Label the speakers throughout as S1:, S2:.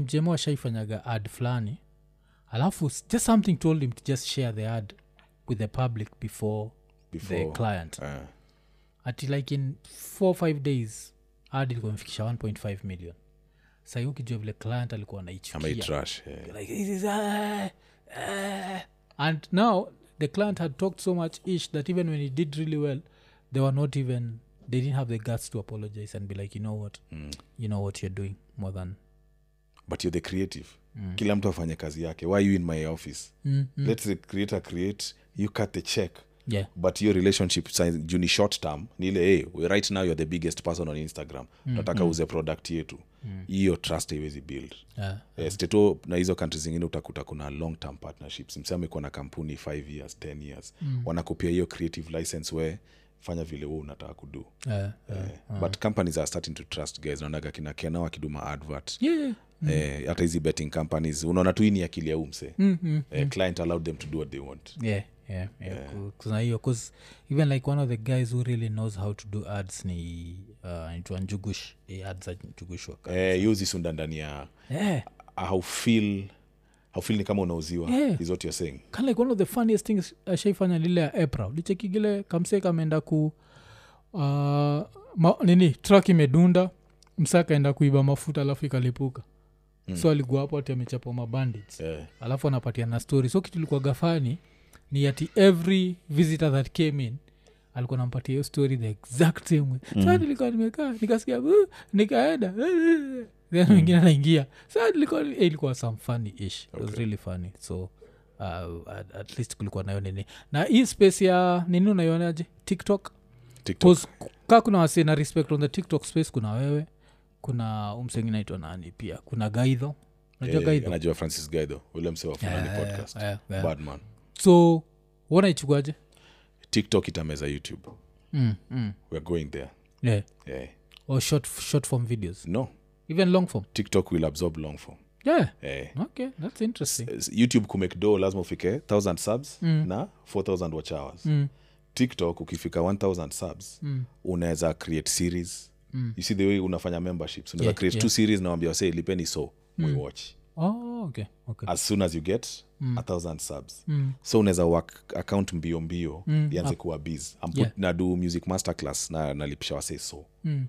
S1: time jemo ashaifanyaga ad fulani. Alafu just something told him to just share the ad with the public before, the client.
S2: Uh.
S1: ati like in four five days ad ilikuwa imefikisha 1.5 million. Ukijua vile client alikuwa anaichukia.
S2: Ameitrash eh.
S1: like this is and now the client had talked so much ish that even when he did really well they were not even they didn't have the guts to apologize and be like you know what?
S2: Mm.
S1: you know what you're doing more than
S2: but you're the creative. Kila mtu afanye kazi yake. Why you in my office?
S1: Mm, mm.
S2: let the creator create you cut the check.
S1: Yeah.
S2: But your relationship juu ni short term ni ile hey, right now you're the biggest person on instagram. Nataka uze product yetu. Hiyo trust haiwezi build.
S1: Yeah
S2: yeah. steto na hizo kantri zingine utakuta kuna long term partnerships. Mse amekuwa na kampuni 5 years 10 years. Mm. wanakupia hiyo creative license we fanya vile huo unataka kudu
S1: yeah
S2: eh, but companies are starting to trust guys. Naonaga kina kena wakiduma advert.
S1: Yeah
S2: eh, hata hizi betting companies unaona tu ini ni akili ya umse
S1: mm-hmm.
S2: eh, client allowed them to do what they want.
S1: Yeah yeah yeah. Hiyo bcause even like one of the guys who really knows how to do ads ni uh, njugush. Eh, ads za njugush
S2: eh, hiyo zisunda ndani ya
S1: yeah.
S2: how feel ni kama unauziwa
S1: Yeah.
S2: is what you're saying.
S1: Kind like one of the funniest things ashaifanya lile ya epra lichekigile kamse kameenda ku uh, ma, nini truck imedunda msa akaenda kuiba mafuta alafu ikalipuka mm. so alikuwa hapo ati amechapa mabandits
S2: yeah.
S1: alafu anapatia na story. So kitu ilikuwa gafani ni ati every visitor that came in alikuwa nampatia hiyo story the exact same way. Mm. saa nilikuwa nimekaa nikasikia "Uh," nikaenda then wengine anaingia saa nilikuwa eh, ilikuwa some funny ish. It was really funny. So uh, at, at least kulikuwa nayo nini. Na hii space ya nini unaionaje? Tiktok?
S2: Tiktok.
S1: Kaa kuna wasi na respect on the tiktok space kuna wewe kuna umsengi naitwa nani pia kuna gaidho unajua
S2: eh,
S1: gaidho
S2: francis gaido ule mse wa Funani podcast
S1: yeah, yeah.
S2: badman
S1: so wanaichukuaje
S2: tiktok itameza youtube
S1: mm, mm.
S2: weare going there
S1: yeah.
S2: Yeah.
S1: or short, short form videos
S2: no
S1: even long form
S2: tiktok will absorb long form
S1: yeah
S2: eh.
S1: okay that's interesting
S2: S- youtube kumekdo lazima ufike 1000 subs
S1: Mm.
S2: na 4000 watch hours
S1: mm.
S2: tiktok ukifika 1000 subs
S1: Mm.
S2: unaweza create series
S1: Mm.
S2: you see the way unafanya memberships unaweza
S1: Yeah,
S2: create
S1: yeah.
S2: two series nawambia wase lipeni so. We watch.
S1: Oh okay okay.
S2: As soon as you get a thousand subs.
S1: Mm.
S2: so unaweza work account mbio mbio
S1: Mm,
S2: ianze kuwa bs I'm
S1: Yeah.
S2: nadu music masterclass na nalipisha wase so.
S1: Mm.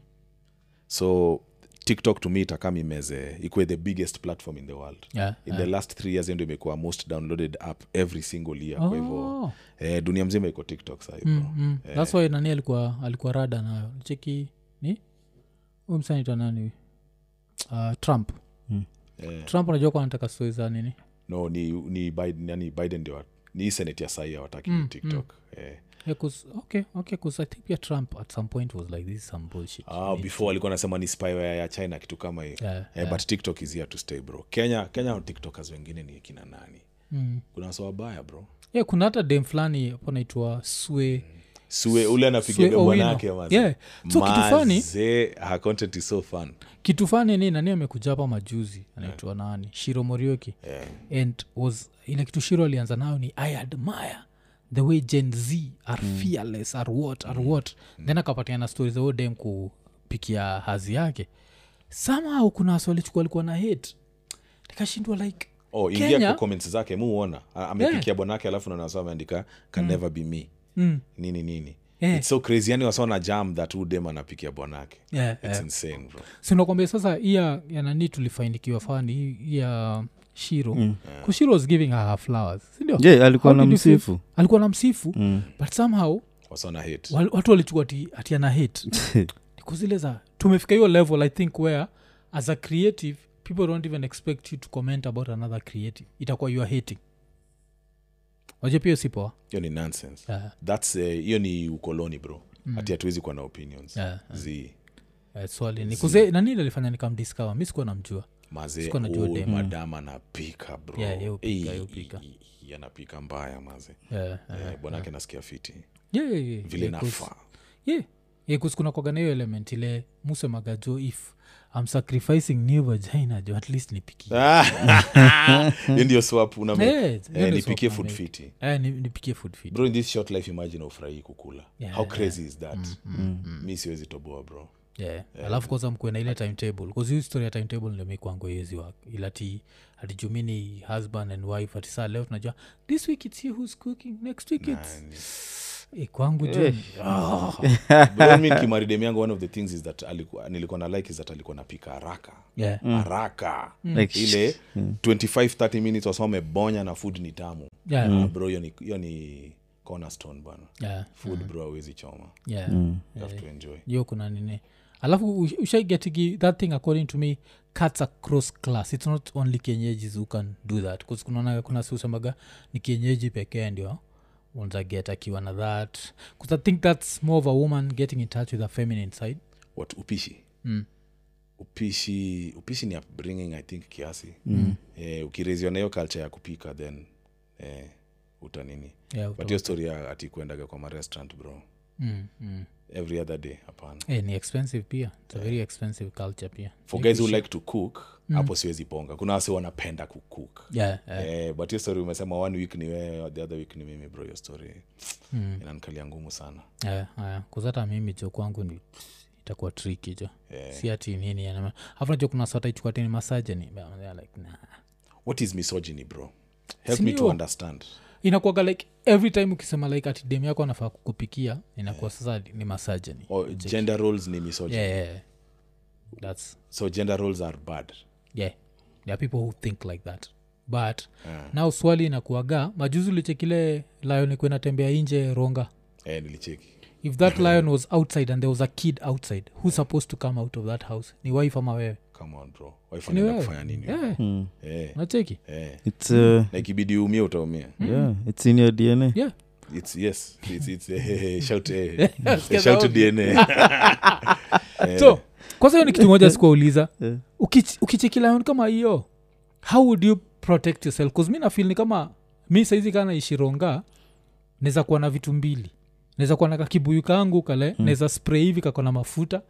S2: so tiktok to me itakam imeze ikuwe the biggest platform in the world.
S1: Yeah
S2: in the last three years ndo imekuwa most downloaded app every single year. Kwa hivyo
S1: oh.
S2: eh, dunia mzima iko tiktok sahivo
S1: mm, mm, eh. that's why nani alikuwa alikuwa rada nayo? Cheki ni msanaitwa nani? Uh, trump.
S2: Eh,
S1: trump anajua kwa anataka stori za nini?
S2: No ni, ni biden, yani biden ndio ni senate ya sai awataki mm, tiktok. mm.
S1: yeah, 'cause- okay okay 'cause i think pia trump at some point was like this is some bullshit.
S2: Ah, before alikuwa anasema ni spyware ya china kitu kama hiyo.
S1: Yeah,
S2: yeah. but tiktok is here to stay bro. Kenya kenya tiktokers wengine ni kina nani?
S1: Mm.
S2: kuna wasa wabaya bro.
S1: Yeah, kuna hata dem fulani hapo naitwa swe
S2: sue ule anapigaga bwanake.
S1: Yeah. So kitu
S2: so fun.
S1: Kitu fani ni nani amekuja hapa majuzi? Anaitwa nani? Shiro morioki.
S2: Yeah.
S1: and was ile kitu shiro alianza nayo ni i admire the way gen z are fearless are what are what. Then akapatiana stori za dem kupikia hazi yake. Somehow kuna wasi alikuwa na hate. Nikashindwa like
S2: oh, ingia kwa comments zake muona. Amepikia bwanake alafu nanasa ameandika can never be me
S1: mm,
S2: nini nini.
S1: Yeah.
S2: its so crazy. Yani wasona jam that udem anapikia bwanake.
S1: Yeah,
S2: its
S1: yeah.
S2: insane bro.
S1: Sinakwambia sasa iya yanani tulifainikiwa fani ya shiro. Mm. kushiro was giving her, her flowers sindio
S3: yeah, alikuwa na msifu.
S1: Alikuwa na msifu
S3: Mm.
S1: but somehow
S2: wasona hit
S1: wal- watu walichukua ati, ati ana hit nikuzile za tumefika hiyo level i think where as a creative people don't even expect you to comment about another creative. Itakuwa you are hating waje pia usipoa
S2: hiyo ni nonsense.
S1: Yeah.
S2: thats uh, ni ukoloni bro. Hati hatuwezi kuwa na opinions.
S1: Yeah, uh, swali ni kuze nani alifanya nikamdiskawa mi sikuwa namjua.
S2: Maze
S1: Sikuwa najua
S2: oh,
S1: dem.
S2: madam anapika Eh, eh, eh, anapika mbaya maze
S1: yeah, yeah.
S2: Eh, bwanake nasikia fiti.
S1: Yeah, yeah, yeah,
S2: vile
S1: yeah,
S2: nafaa.
S1: yeah. yeah, kuna hiyo element ile musemaga jo if i'm sacrificing new vagina jo at least nipikie.
S2: Ndio swap
S1: Yeah, hiyo
S2: eh,
S1: ndio
S2: nipikie food fiti.
S1: Eh, nipikie food fit
S2: bro in this short life imagine ufurahii kukula.
S1: Yeah,
S2: how
S1: yeah.
S2: crazy is that? Mi siwezi toboa bro.
S1: Yeah. alafu kwanza mkuwe na ile timetable. Bcause story ya timetable ndio mikwangu iwezi wak ilati atijumini husband and wife ati saa leo tunajua this week it's you who's cooking next week it's Eh, kwangu jo Ah.
S2: But yangu one of the things is that alikuwa, nilikuwa na like is that alikuwa napika haraka.
S1: Yeah.
S2: haraka.
S3: Like,
S2: ile 25 30 minutes wasa wamebonya na food ni tamu.
S1: Yeah.
S2: Ah, bro hiyo ni, cornerstone bana
S1: Yeah.
S2: food bro awezi choma.
S1: Yeah.
S2: you have to enjoy.
S1: Hiyo kuna nini? Alafu ush- ushaigetigi that thing according to me cuts across class. It's not only kienyeji who can do that. Bcause kunaona kuna siusemaga ni kienyeji pekee ndio unza get akiwa na that because i think that's more of a woman getting in touch with a feminine side
S2: what upishi
S1: mm.
S2: upishi upishi ni upbringing i think kiasi mm. eh, ukireziwa na hiyo culture ya kupika then eh, utanini
S1: yeah,
S2: but hiyo story ya ati kuendaga kwa marestaurant bro
S1: mm, mm.
S2: Every other day hapana.
S1: Eh, ni expensive pia. It's a very expensive culture pia.
S2: For guys who like to cook hapo siwezi ponga kuna wase wanapenda kucook
S1: yeah, yeah.
S2: Eh, but hiyo story umesema one week ni wewe the other week ni mimi bro hiyo story
S1: Mm.
S2: inanikalia ngumu sana.
S1: Yeah, yeah. kuzata mimi jo kwangu ni itakuwa triki jo.
S2: Yeah.
S1: si ati nini afu najua kuna sota ichukua tini masajeni like nah.
S2: what is misogyny bro? Help me to understand
S1: inakuaga like every time ukisema like ati dem yako anafaa kukupikia inakuwa sasa ni masajeni
S2: or gender roles ni misogyny.
S1: Yeah, yeah, yeah. That's,
S2: so gender roles are bad.
S1: Yeah. there are people who think like that. But
S2: yeah.
S1: now swali inakuaga majuzi ulichekile lion ikuwa inatembea inje ronga?
S2: Yeah, nilicheki.
S1: If that lion was outside and there was a kid outside who's supposed to come out of that house? Ni wife ama wewe
S2: kufanya nini?
S1: Yeah.
S3: Mm.
S1: nacheki.
S3: It's, uh,
S2: na ikibidi umie utaumia.
S3: yeah, it's in your dna
S1: yeah.
S2: It's yes. It's, it's eh, shout shout dna
S1: so kwanza hiyo ni kitu moja sikuwauliza
S3: Yeah.
S1: ukicheki kama hiyo how would you protect yourself? Bcause mi nafil ni kama mi saizi kaa naishironga naweza kuwa na vitu mbili. Naweza kuwa na kakibuyu kangu kale mm. naweza spray hivi kako na mafuta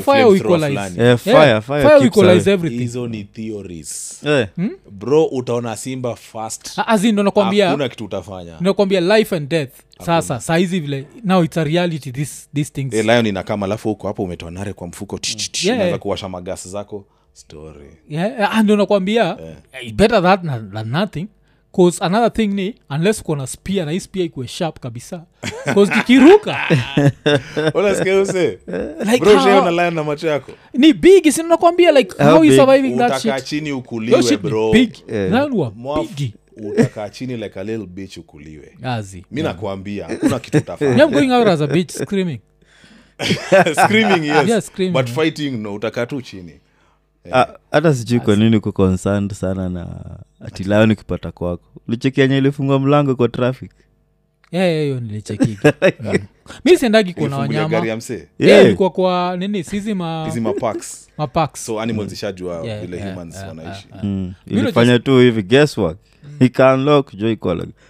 S1: fire
S2: flamethrower
S1: equalize
S2: fulani.
S3: Eh,
S1: Yeah,
S3: Eh,
S2: bro utaona simba fast
S1: azi nakwambia
S2: kitu utafanya.
S1: nakwambia life and death. Sasa saizi vile now it's a reality this, these things.
S2: E, lion inakama alafu huko hapo umetoa nare kwa mfuko
S1: Yeah.
S2: kuwasha magasi zako. Story.
S1: Yeah, ah, nakwambia yeah. better that than, than nothing cause another thing ni unless uko na spia na hii spia ikuwe sharp kabisa. Cause kikiruka. Like how-
S2: macho yako?
S1: Ni big si nakwambia like
S3: How
S1: how you
S3: big?
S1: surviving that
S2: utakaa
S1: shit?
S2: chini
S1: Yo
S2: ukuliwe
S1: shit ni
S2: bro.
S1: big.
S3: Yeah.
S2: Mwaf- utakaa chini like a little bitch ukuliwe.
S1: Azi
S2: mi nakwambia hakuna kitu
S1: Me,
S2: utafanya
S1: I'm going out as a bitch screaming.
S2: Screaming yes.
S1: Yeah, screaming.
S2: but fighting no utakaa tu chini.
S3: Ah, hata sijui kwa nini uko concerned sana na atilao nikipata kwako ulichekianya ilifungua mlango kwa traffic.
S1: Yeah, yeah, hiyo nilichekigi Mm. mi siendagi kuona wanyama. ilikuwa kwa nini? Sizi
S2: animals ishajua vile humans wanaishi.
S3: mm. Ilifanya tu hivi guesswork. Ikanlok jo iko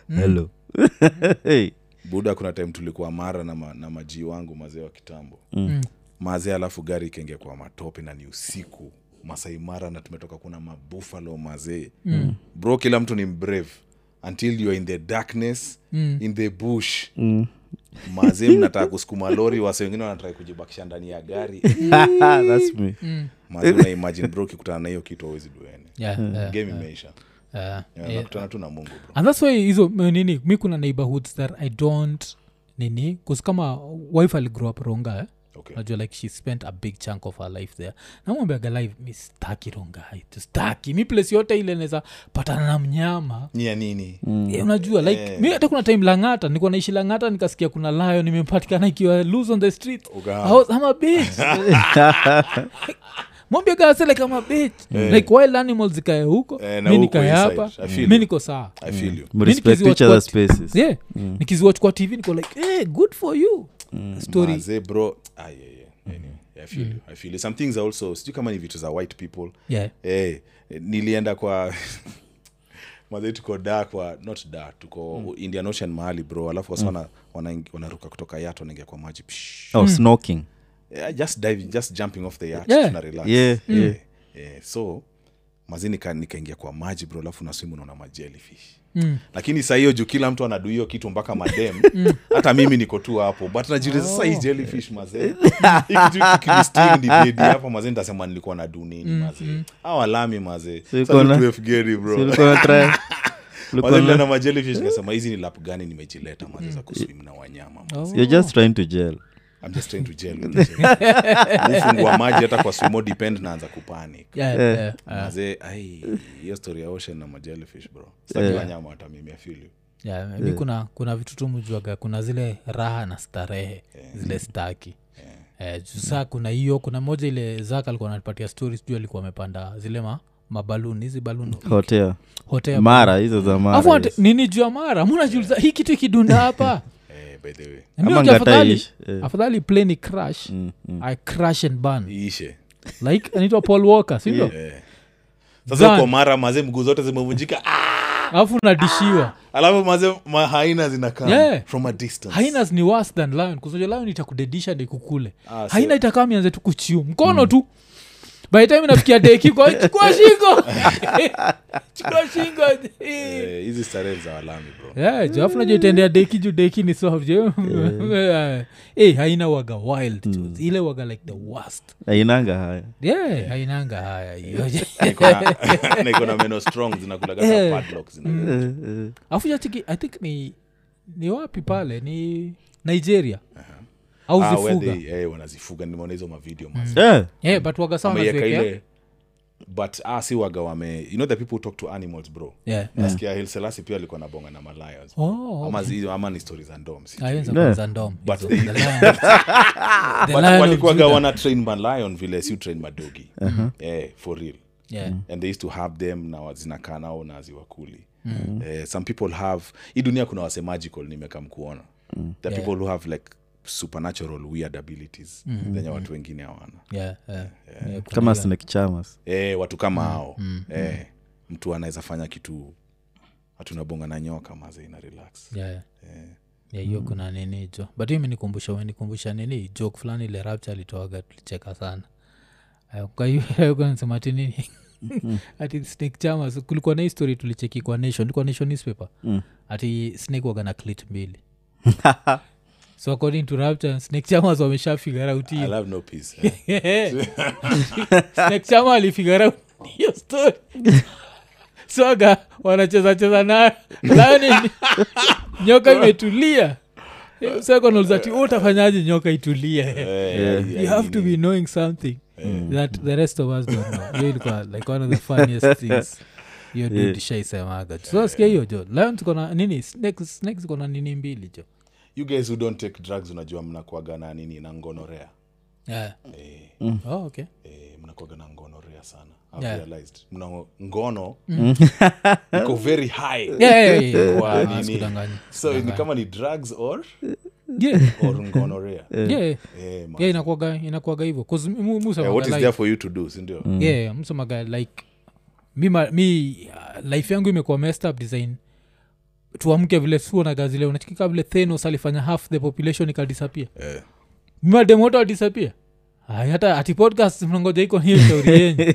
S3: hello. Hey.
S2: buda kuna time tulikuwa mara na, ma, na majii wangu mazee wa kitambo.
S1: Mm.
S2: mazee alafu gari ikaingia kwa matope na ni usiku. Masai mara na tumetoka kuna mabufalo mazee. Mm. bro kila mtu ni mbrave until youare in the darkness
S1: Mm.
S2: in the bush
S3: mm.
S2: mazee mnataka kusukuma lori wase wengine wanatrai kujibakisha ndani ya gari
S3: That's me.
S2: mazee una imagine bro ukikutana na hiyo kitu awezi duene
S1: Yeah, yeah,
S2: game imeisha
S1: yeah.
S2: yeah, nakutana tu na mungu bro
S1: and thats why hizo nini mi kuna neighborhoods that i don't nini bcause kama wife aligrow up ronga eh?
S2: Okay.
S1: najua like she spent a big chunk of her life there. Namwambiaga live mi staki ronga staki mi place yote ile naweza patana na mnyama.
S2: Ya nini?
S1: Yeah, unajua like
S2: Yeah.
S1: mi hata kuna time langata nikuwa naishi langata nikasikia kuna layo nimepatikana ikiwa lose on the street. Was, I'm bitch. Mwambia gasele kama bitch. Like wild animals zikae huko
S2: Eh,
S1: mi nikae hapa mi niko saa
S2: i feel you.
S3: Mrespect
S1: nikiziwatch
S3: each other's
S1: kwa-
S3: spaces.
S1: Yeah. Nikiziwatch kwa tv niko like hey, good for you story
S2: Mazee, bro ah, yeah, yeah. Anyway, I feel you. I feel some things also sijui kama ni vitu za white people
S1: yeah
S2: hey, nilienda kwa madhe tuko da kwa not da tuko indian ocean mahali bro alafu wasa wana, wana, wanaruka kutoka yat wanaingia kwa maji Psh.
S3: oh snorking
S2: yeah, just diving just jumping off the yacht
S1: Yeah.
S2: relax
S3: Yeah,
S2: yeah. Yeah. so mazi nika- nikaingia kwa maji bro alafu naswimu naona majellyfish
S1: Mm.
S2: lakini saa hiyo juu kila mtu anadu hiyo kitu mpaka madem. Hata mimi niko tu hapo. But najiuliza sasa hii jellyfish mazee. Hapa mazee nitasema nilikuwa na du nini mazee? au alami mazee.
S3: So na-
S2: bro. majellyfish nikasema hizi ni lap gani nimejileta mazee za kuswim na wanyama mazee.
S3: you're just trying to gel
S2: I'm just trying to gel with this. gel. Maji hata kwa sumo depend naanza kupanic.
S1: Yeah, yeah, yeah.
S2: mazee ai hiyo story ya ocean na majellyfish bro. Sitaki wanyama hata mimi I feel you.
S1: Yeah, mi kuna kuna vitu tu mjuaga kuna zile raha na starehe zile staki. Eh, juu saa kuna hiyo kuna moja ile zaka alikuwa anapatia stories juu alikuwa amepanda zile ma mabaluni hizi baluni
S3: hotel.
S1: Hotel
S3: mara hizo za mara
S1: ate-
S3: yes.
S1: nini juu ya mara? Munajuliza hii kitu ikidunda hapa
S2: by the way.
S1: Ndio
S3: Ama
S1: afadhali
S3: eh.
S1: afadhali plane crash
S3: Mm, mm.
S1: i crash and burn.
S2: Iishe.
S1: Like anaitwa paul walker sindio
S2: yeah. sasa uko mara mazee mguu zote zimevunjika. Ah!
S1: alafu nadishiwa
S2: alafu mazee mahaina zinakaa
S1: Yeah.
S2: from a distance.
S1: Hainas ni worse than lion kusoja lion itakudedisha ndikukule
S2: Ah,
S1: haina
S2: so-
S1: itakaa mianze tu kuchiu mkono tu by the time inafikia deki kwa chukua shingo! Chukua shingo!
S2: Eh, hizi starehe za walami bro.
S1: Yeah, juu najua itendea deki juu deki ni soft juu. Eh, haina waga wild mm. ile waga like the worst.
S3: Hainanga haya.
S1: Yeah, hainanga haya
S2: meno strong zinakulaga
S1: Eh.
S3: Eh, eh.
S1: afu jatiki i think ni ni wapi pale? Ni nigeria au
S2: Ah, where
S1: zifuga
S2: they- eh, wanazifuga nimeona hizo mavideo mazee
S3: Eh,
S1: yeah, but waga sawa
S2: wameiweka
S1: wanaziwekea.
S2: ile but ah, si waga wame you know the people who talk to animals bro
S1: Yeah.
S2: nasikia Haile Selassie pia alikuwa nabonga na malions
S1: Oh,
S2: ama, zi, ama ni stori za ndom.
S1: Ah, hizo
S3: Yeah.
S1: za ndom,
S2: But
S1: hizo.
S2: they-
S1: lion- the
S2: But
S1: lion of
S2: walikuwaga
S1: Judah.
S2: wana train malion vile si train madogi eh, for real
S1: Yeah.
S2: and they used to have them na wa- zinakaa nao na ziwakuli eh, some people have hii dunia kuna wasemagical nimekamkuona nimekam the
S1: Yeah.
S2: people who have like supernatural weird abilities. Zenye watu wengine hawana.
S1: Yeah, yeah. Yeah,
S3: kama snake chamas.
S2: Eh, watu kama hao. Eh, mtu anaweza fanya kitu hatunabonga na nyoka mazeina relax.
S1: Yeah, yeah. Yeah, mm. kuna nini jo but hiyo imenikumbusha umenikumbusha nini? Joke fulani ile rapcha alitoaga tulicheka sana. Eh, kwa ati nini? Ati snake chamas kulikuwa na history tulicheki kwa nation ilikuwa nation newspaper.
S3: Mm.
S1: ati snake waga na clit mbili so according to raptors snake chamas wamesha figure out
S2: I love no peace
S1: snake chama alifigure out hiyo story. Soga wanachezacheza nayo lani. Nyoka imetulia. Sekonolzati utafanyaje nyoka itulie?
S2: Eh,
S1: you have to be knowing something that the rest of us don't know. Hiyo ilikuwa like one of the funniest things. Hiyo
S3: Yeah.
S1: dude shaisemaga so sikia hiyo jo lion tukona nini? Snake snake ziko nini mbili jo
S2: you guys who don't take drugs unajua mnakuaga na nini? Na ngonorea
S1: yeah.
S2: eh,
S1: oh, okay.
S2: E, mnakuaga na ngonorea sana.
S1: Yeah.
S2: realized. Mna ngono iko very high.
S1: Yeah, yeah.
S2: Kwa nini? so ni kama ni drugs or?
S1: Yeah,
S2: or ngonorea
S1: yeah, yeah.
S2: eh,
S1: yeah inakuaga inakuaga hivyo. 'Cause mu- mu-
S2: Eh,
S1: musemaga
S2: what is
S1: like-
S2: there for you to do sindio
S1: msomaga like mi, ma, mi uh, life yangu imekuwa messed up design tuamke vile suo na gazi leo. Nachikika vile thenos alifanya half the population ikadisapia
S2: yeah.
S1: mimademoto adisapia Ay, hata ati podcast mnangoja iko hiyo shauri yenyu.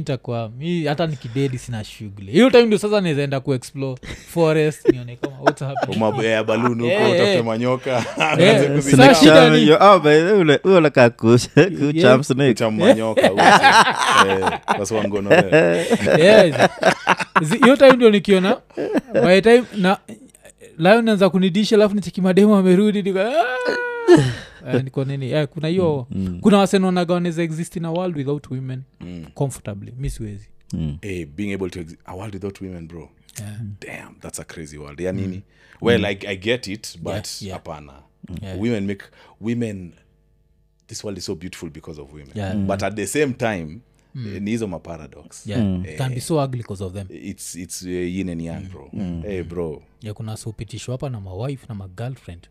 S1: Ntakuwa mi hata nikidedi sina shughuli. Hiyo time ndio sasa nawezaenda kuexplore forest nione kama what's happening.
S2: Umabea baluni huko
S1: Eh,
S2: utafute
S1: eh.
S2: manyoka Kucha manyoka
S1: time ndio nikiona by time na layo naanza kunidisha alafu nichikimademu amerudi niko "Ah!" Eh, niko nini? Eh, kuna hiyo kuna wasenaonaga wanaweza exist in a world without women
S2: Mm.
S1: comfortably. Mi siwezi.
S2: Eh, being able to exi- a world without women bro.
S1: Yeah.
S2: damn that's a crazy world. Ya nini? Well I, i get it but
S1: Yeah, yeah.
S2: hapana.
S1: Yeah.
S2: women make women this world is so beautiful because of women.
S1: Yeah.
S2: but at the same time Mm. ni hizo maparadox
S1: yeah. can be so ugly because of them.
S2: It's, it's uh, yin and yang bro. Hey bro.
S1: Ya kuna supitishwa hapa na mawife na magirlfriend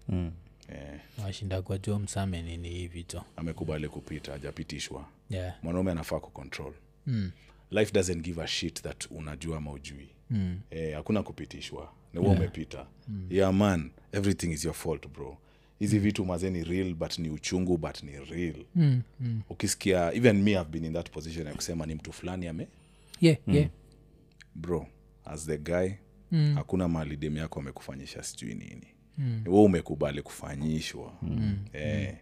S2: eh,
S1: washindagwa jo msame nini hivi to.
S2: amekubali kupita ajapitishwa
S1: yeah.
S2: mwanaume anafaa kucontrol
S1: mm.
S2: life doesn't give a shit that unajua ama ujui
S1: Mm.
S2: eh, hakuna kupitishwa ni yeah. umepita yeah man everything is your fault bro hizi vitu maze ni real but ni uchungu but ni real
S1: Mm. Mm.
S2: ukisikia even me have been in that position ya kusema ni mtu fulani ame
S1: yeah, yeah.
S2: bro as the guy
S1: Mm.
S2: hakuna mahali dem yako amekufanyisha sijui nini
S1: Mm.
S2: ni we umekubali kufanyishwa. Eh,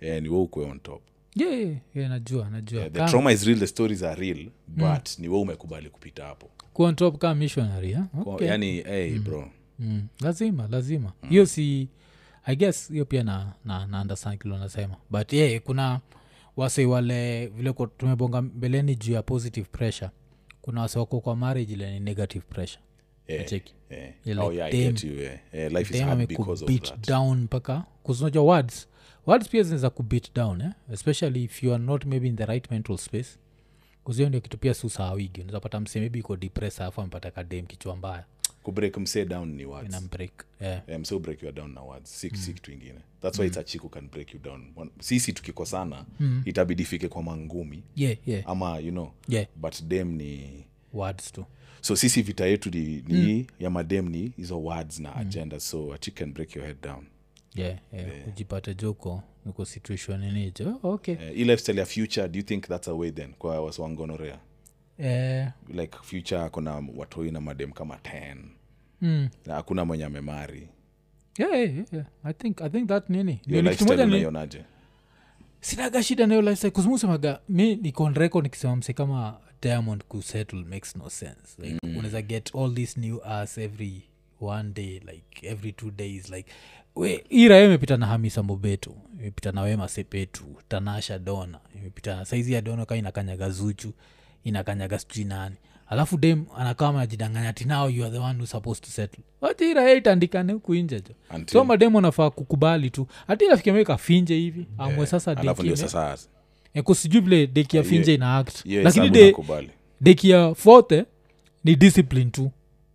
S2: eh, ni we ukwe on top.
S1: Yeah, yeah, yeah, najua najua.
S2: Yeah, the trauma is real the stories are real but ni we umekubali kupita hapo.
S1: Kuwa top kama missionary eh?
S2: Kwa-
S1: okay.
S2: yani hey, bro.
S1: Mm. lazima lazima. Hiyo si i guess hiyo pia na, na, na understand kilo nasema but yeah, kuna wase wale vile tumebonga mbeleni juu ya positive pressure. Kuna wase wako kwa marriage ile ni negative pressure
S2: oh,
S1: like
S2: yeah, I
S1: them-
S2: get you, yeah. Yeah, life is
S1: Them
S2: hard because of
S1: amekubit
S2: that.
S1: down mpaka kuzinajua words words pia zinaweza kubit down eh? especially if you are not maybe in the right mental space. Kuzio ndio kitu pia maybe iko alafu amepata kadem kichwa mbaya.
S2: Kubreak msee down ni words.
S1: Yeah.
S2: yeah, msee break you down na words. Si, si kitu ingine. Thats why it's a can break you down. Sisi tukikosana itabidi ifike kwa mangumi.
S1: Yeah yeah.
S2: Ama you know
S1: yeah.
S2: but dem ni
S1: words tu
S2: so sisi vita yetu ni, ni ya madem ni hizo words na agenda. So a chick can break your head down.
S1: Yeah, yeah. ujipate joko niko situation inijo okay.
S2: Uh, hii lifestyle ya future do you think that's a way then kwa waswangonorea
S1: yeah.
S2: like future kuna watoi na madem kama 10
S1: mm.
S2: na hakuna mwenye amemari.
S1: Yeah, yeah, yeah. I, think, i think that nini? Nini
S2: kimoja
S1: ni- sinaga shida nayo lifestyle kuzimusemaga mi nikonreko nikisema mse kama diamond kusettle makes no sense like mm. unaweza get all this new ass every one day like every two days like ira imepita na hamisa mobeto imepita na wema sepetu tanasha dona imepita saizi ya dona kaa inakanyaga zuchu inakanyaga sijui nani alafu dem anakama najidanganya ti now you are the one who supposed to settle. Wacha ira itandikane huku inje jo.
S2: Until-
S1: so mademu anafaa kukubali tu. Hati nafikimeka finje hivi. Amwe sasa deki
S2: sasa
S1: kusijui vile deki ya finje ina act. lakini de,
S2: nakubali.
S1: deki ya forte ni discipline tu.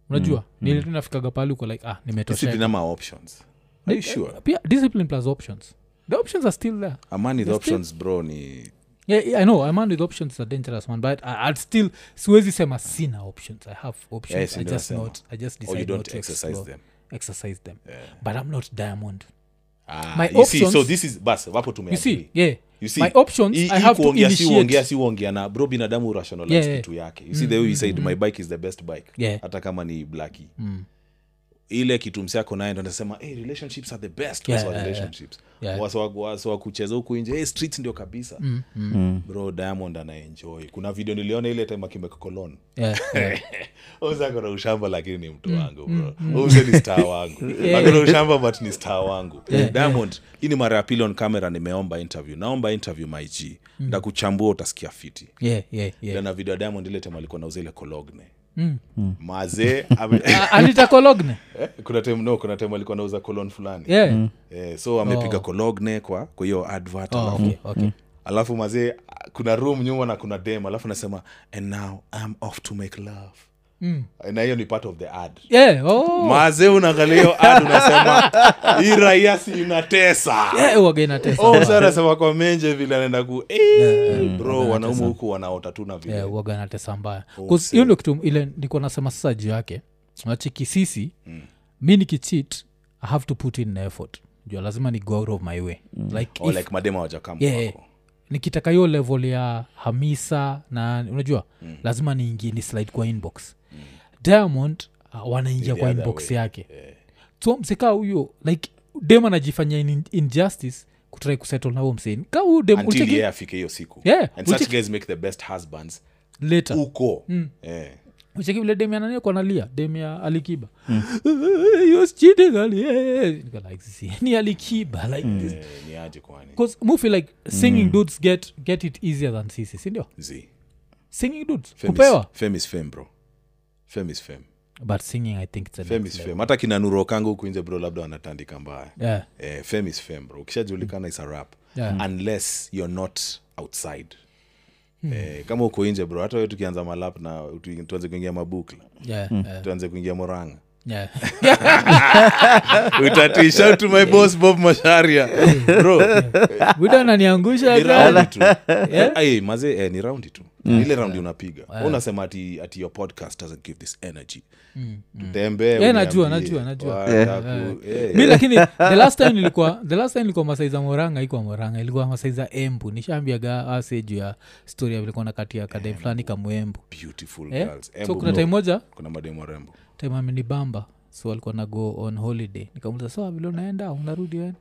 S1: Unajua? Mm. nile nafikaga pale uko like ah nimetoshapia
S2: discipline ama options. Are you sure?
S1: discipline plus options. The options are still there.
S2: Amani the
S1: options still-
S2: bro ni
S1: yeah, yeah, i know a man with options is a dangerous one but I, i'd still siwezi sema sina options i have options
S2: Yes,
S1: i just not i just decide not to
S2: exercise
S1: explore,
S2: them
S1: exercise them
S2: Yeah.
S1: but i'm not diamond
S2: Ah,
S1: My
S2: you see, so this is bas wapo
S1: you
S2: tumeagree.
S1: see yeah
S2: You see,
S1: my options
S2: hii-
S1: i have to
S2: kuongea si
S1: initiate
S2: uongea na bro binadamu rationalize
S1: Yeah, yeah.
S2: kitu yake you see the way you said my bike is the best bike
S1: Yeah.
S2: hata kama ni blaki
S1: Mm.
S2: ile kitu msiako naye ndo nasema hey, relationships are the best
S1: yeah, yeah.
S2: relationships
S1: Yeah.
S2: Wasa wa- wasa huku nje. Hey, streets ndio kabisa.
S1: Mm, mm.
S3: Mm.
S2: bro diamond anaenjoy. Kuna video niliona ile time akimeka
S1: Yeah, yeah.
S2: uzakona ushamba lakini ni mtu wangu bro. use ni star wangu.
S1: Yeah.
S2: akona ushamba but ni star wangu. Diamond hii ni mara ya pili on camera nimeomba interview. Naomba interview my mm. ndakuchambua utasikia fiti.
S1: Yeah, yeah, yeah.
S2: na video ya diamond ile time alikuwa nauza ile cologne
S1: Mm.
S2: mazee ame-
S1: Ah, alitakologne
S2: Eh, kuna time no kuna time alikuwa nauza colon fulani
S1: yeah.
S2: eh, so amepiga
S1: Oh.
S2: cologne kwa kwa hiyo advert
S1: oh,
S2: alafu,
S1: okay, okay.
S2: alafu mazee kuna room nyuma na kuna dem alafu nasema and now i'm off to make love
S1: Mm.
S2: na hiyo ni part of the ad.
S1: Yeah, oh.
S2: maze unaangalia ad unasema hii raia si inatesa.
S1: Yeah, inatesa.
S2: oh, anasema kwa menje vile anaenda ku eh, bro wanaume huku wanaota tu na vile.
S1: Yeah, inatesa mbaya.
S2: Oh,
S1: hiyo ndio kitu ile niko nasema sasa juu yake. Nachiki sisi mi nikichit i have to put in effort. Jua lazima ni go out of my way. Like,
S2: oh,
S1: if,
S2: like madema wajakam
S1: Yeah, yeah. nikitaka hiyo level ya hamisa na unajua lazima niingie ni slide kwa inbox diamond uh, wanaingia kwa inbox
S2: way.
S1: yake. So msekaa huyo like dem anajifanyia in, injustice kutrai kusettle na huo mseni ka
S2: afike hiyo siku.
S1: Yeah,
S2: and such
S1: ucheki-
S2: guys make the best husbands
S1: later.
S2: uko eh.
S1: ucheki vile dem anania nalia dem ya alikiba. Yoschidegalini like, "See, alikiba like this. Feel like singing dudes get, get it easier than sisi sindio singing dudes kupewa.
S2: is, is fame bro fame is fame.
S1: But singing i think it's a
S2: fame
S1: next
S2: is
S1: level.
S2: fame. Hata kina nurokangu huku nje bro labda wanatandika mbaya.
S1: Yeah.
S2: Eh, fame is fame bro. Ukishajulikana is a rap.
S1: Yeah.
S2: unless you're not outside. Eh, kama uko inje bro hata we tukianza malap na tuanze kuingia mabukla.
S1: Yeah, yeah.
S2: tuanze kuingia moranga
S1: Yeah.
S2: Utati, shout to my boss bob masharia. Bro.
S1: Buda ananiangusha
S2: ni raundi tu.
S1: Yeah.
S2: Maze eh, ni raundi tu. Ile raundi unapiga. Yeah. unasema ati, ati your podcast doesn't give this energy. Tutembee
S1: Yeah, najua, najua, najua.
S2: Wataku- eh,
S1: mi lakini the last time nilikuwa the last time nilikuwa masaiza moranga ikuwa moranga ilikuwa masaiza embu. Nishaambiaga ase juu ya story ya vilikuwa nakatia kadem fulani kamwembu.
S2: Beautiful
S1: eh?
S2: girls.
S1: So kuna time moja?
S2: kuna mademu warembo
S1: time amenibamba so alikuwa na go on holiday. Nikamuliza so vile unaenda? Unarudi wen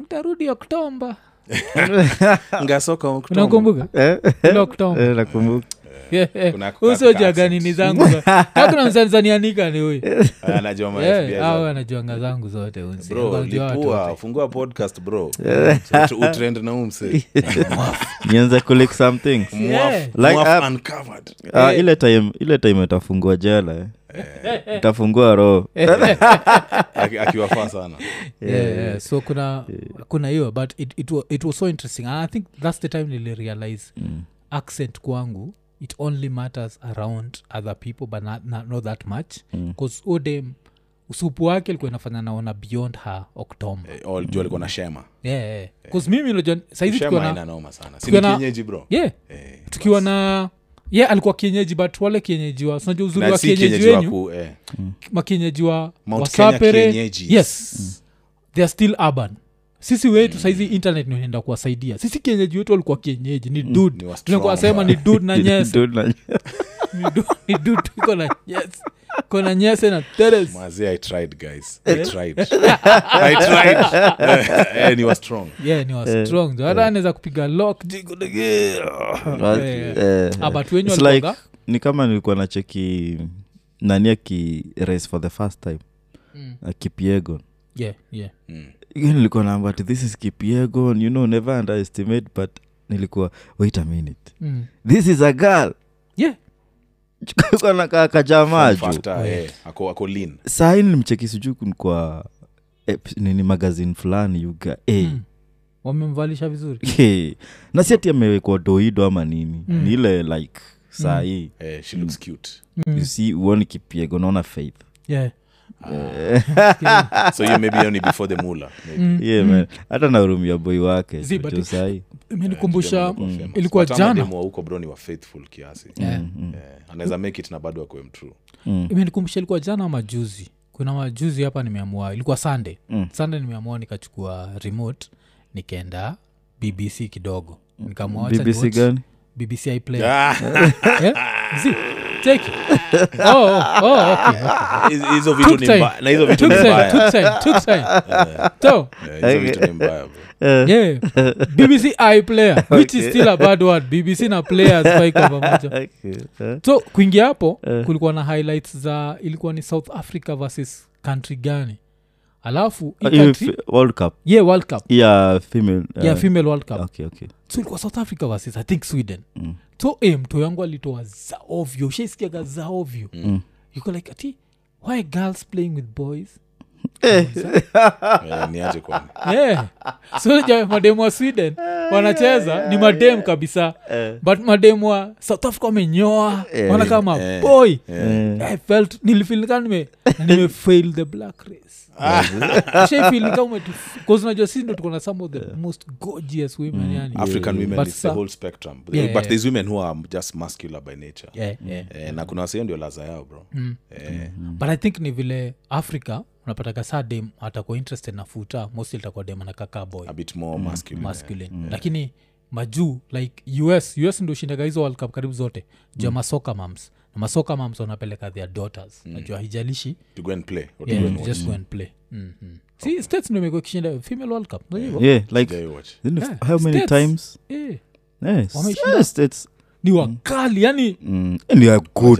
S1: ntarudi oktomba
S2: ngasoka
S1: oktomba
S3: nakumbuka.
S1: Zangu kakuna msanzanianika ni huyu.
S2: Ah,
S1: anajuanga zangu zote
S2: fungua podcast bro. Ut- utrend na umse
S3: nianze kulik something
S1: Yeah.
S3: Like, uh,
S2: uncovered.
S3: Ah, ile time ile time itafungua jela eh. Itafungua roho.
S2: Aki- akiwafaa sana.
S1: Yeah, yeah. so kuna kuna hiyo but it, it, wa- it was so interesting. And i think that's the time nilirealize mm. accent kwangu it only matters around other people but not, not, not that much. Bcause mm. odem usupu wake ilikuwa inafanya naona beyond her october
S2: Eh, all- juu alikuwa na shema.
S1: Yeah, yeah. Cause mimi najua saizi tukiwa
S2: haina
S1: na
S2: noma sana. Si
S1: tukiwa na-
S2: kienyeji bro.
S1: Yeah.
S2: Eh,
S1: tukiwa na ye yeah, alikuwa kienyeji but wale kienyeji wa sinajua uzuri wa kienyeji wenyu.
S2: eh.
S1: makienyeji wa wasapere yes. They are still urban. Sisi wetu saizi internet naenda kuwasaidia. Sisi kienyeji wetu walikuwa kienyeji ni dud
S2: ni
S1: tunakuwa sema ni dud na nyese
S3: Dude, na-
S1: Ni du- ni dud iko na nyese na teres
S2: Mazee, i tried guys. I tried. I tried. Eh, ni wa strong.
S1: Yeah ni wa strong. Jo hata anaweza kupiga lock.
S3: But,
S1: Eh,
S3: eh,
S1: Ah,
S3: like ni kama nilikuwa na cheki nani aki race for the first time?
S1: Mm.
S3: uh, kipiegon
S1: yeah yeah.
S2: Mm.
S3: Nilikuwa naamba ati this is kipiegon you know never underestimate but nilikuwa wait a minute.
S1: Mm.
S3: this is a girl.
S1: Yeah
S2: eh, lean
S3: sahii nilimcheki sijuu kwa ep- nini magazin fulani yuga hey.
S1: Mm. wamemvalisha vizuri
S3: hey. na si ati amewekwa doido ama nini
S1: Mm.
S3: ni ile like sahii
S2: eh, hey, looks cute
S1: Mm.
S3: uoni kipiego naona faith
S1: yeah
S2: so hiyo maybe hiyo ni before the mula maybe.
S1: Mm.
S3: yeah, man. hata naurumia boi wake
S1: Zi, but-
S3: juu
S1: imenikumbusha ilikuwa
S2: ama
S1: jana.
S2: Wa huko bro ni wa faithful kiasi.
S1: Yeah.
S2: yeah. anaweza make it na bado akuwe mtrue.
S3: Mm.
S1: imenikumbusha ilikuwa jana majuzi kuna majuzi hapa nimeamua ilikuwa sunday.
S3: Mm.
S1: sunday nimeamua nikachukua remote nikaenda bbc kidogo. Nikamua wacha
S3: bbc
S1: niwatch
S3: gani?
S1: Bbc iplay
S2: Ah,
S1: Eh? cheki oh, oh, oh, okay, okay.
S2: hizo- hizo vitu ni mbaya. Na hizo vitu ni mbaya.
S1: took time, took time. So,
S2: hizo vitu ni mbaya
S1: yeah, bbc iplayer which is still a bad word. Bbc na players faika pamoja
S3: okay. eh?
S1: so kuingia hapo
S3: Eh.
S1: kulikuwa na highlights za ilikuwa ni south africa versus country gani? Alafu
S3: world cup.
S1: Yeah world cup.
S3: Yeah female uh,
S1: yeah female world cup.
S3: Okay okay.
S1: So ilikuwa south africa versus i think sweden.
S3: Mm.
S1: So e mto yangu alitoa za ovyo. Ushaisikiaga za ovyo?
S3: Mm.
S1: yuko like ati why girls playing with boys
S2: Eh, ni aje kwani?
S1: Yeah. so ja mademu wa sweden wanacheza. Ni madem kabisa. But mademu wa south africa wamenyoa.
S3: Eh.
S1: wana kama
S2: Eh.
S1: boy.
S3: Eh,
S1: i felt nilifilika nime nimefail the black race. Shaifilikaunajua si ndo tukona some of the most gorgeous women yani.
S2: African women
S1: But
S2: it's the whole spectrum. Yeah,
S1: Yeah,
S2: but there's women who are just muscular by nature.
S1: Yeah, yeah.
S2: eh, na kuna wasio ndio laza yao bro.
S1: Mm.
S2: eh,
S1: but i think ni vile africa unapataga saa dem atakuwa interested na futa mostly itakuwa dem anakaka boy
S2: a bit more masculine.
S1: masculine. Lakini majuu like us us ndo shindaga hizo world cup karibu zote. Juu ya masoka mams na masoka mams wanapeleka their daughters. Najua haijalishi.
S2: To go and play. Or to
S1: yeah,
S2: go and watch.
S1: just go and play. Mm-hmm. si states ndo imekuwa ikishinda female world cup. Yeah.
S3: yeah like know,
S1: Yeah,
S3: how many
S1: States.
S3: times?
S1: Yeah.
S3: yes,
S1: Wameshinda.
S3: yes, it's,
S1: ni wakali yani
S3: mm, and they are good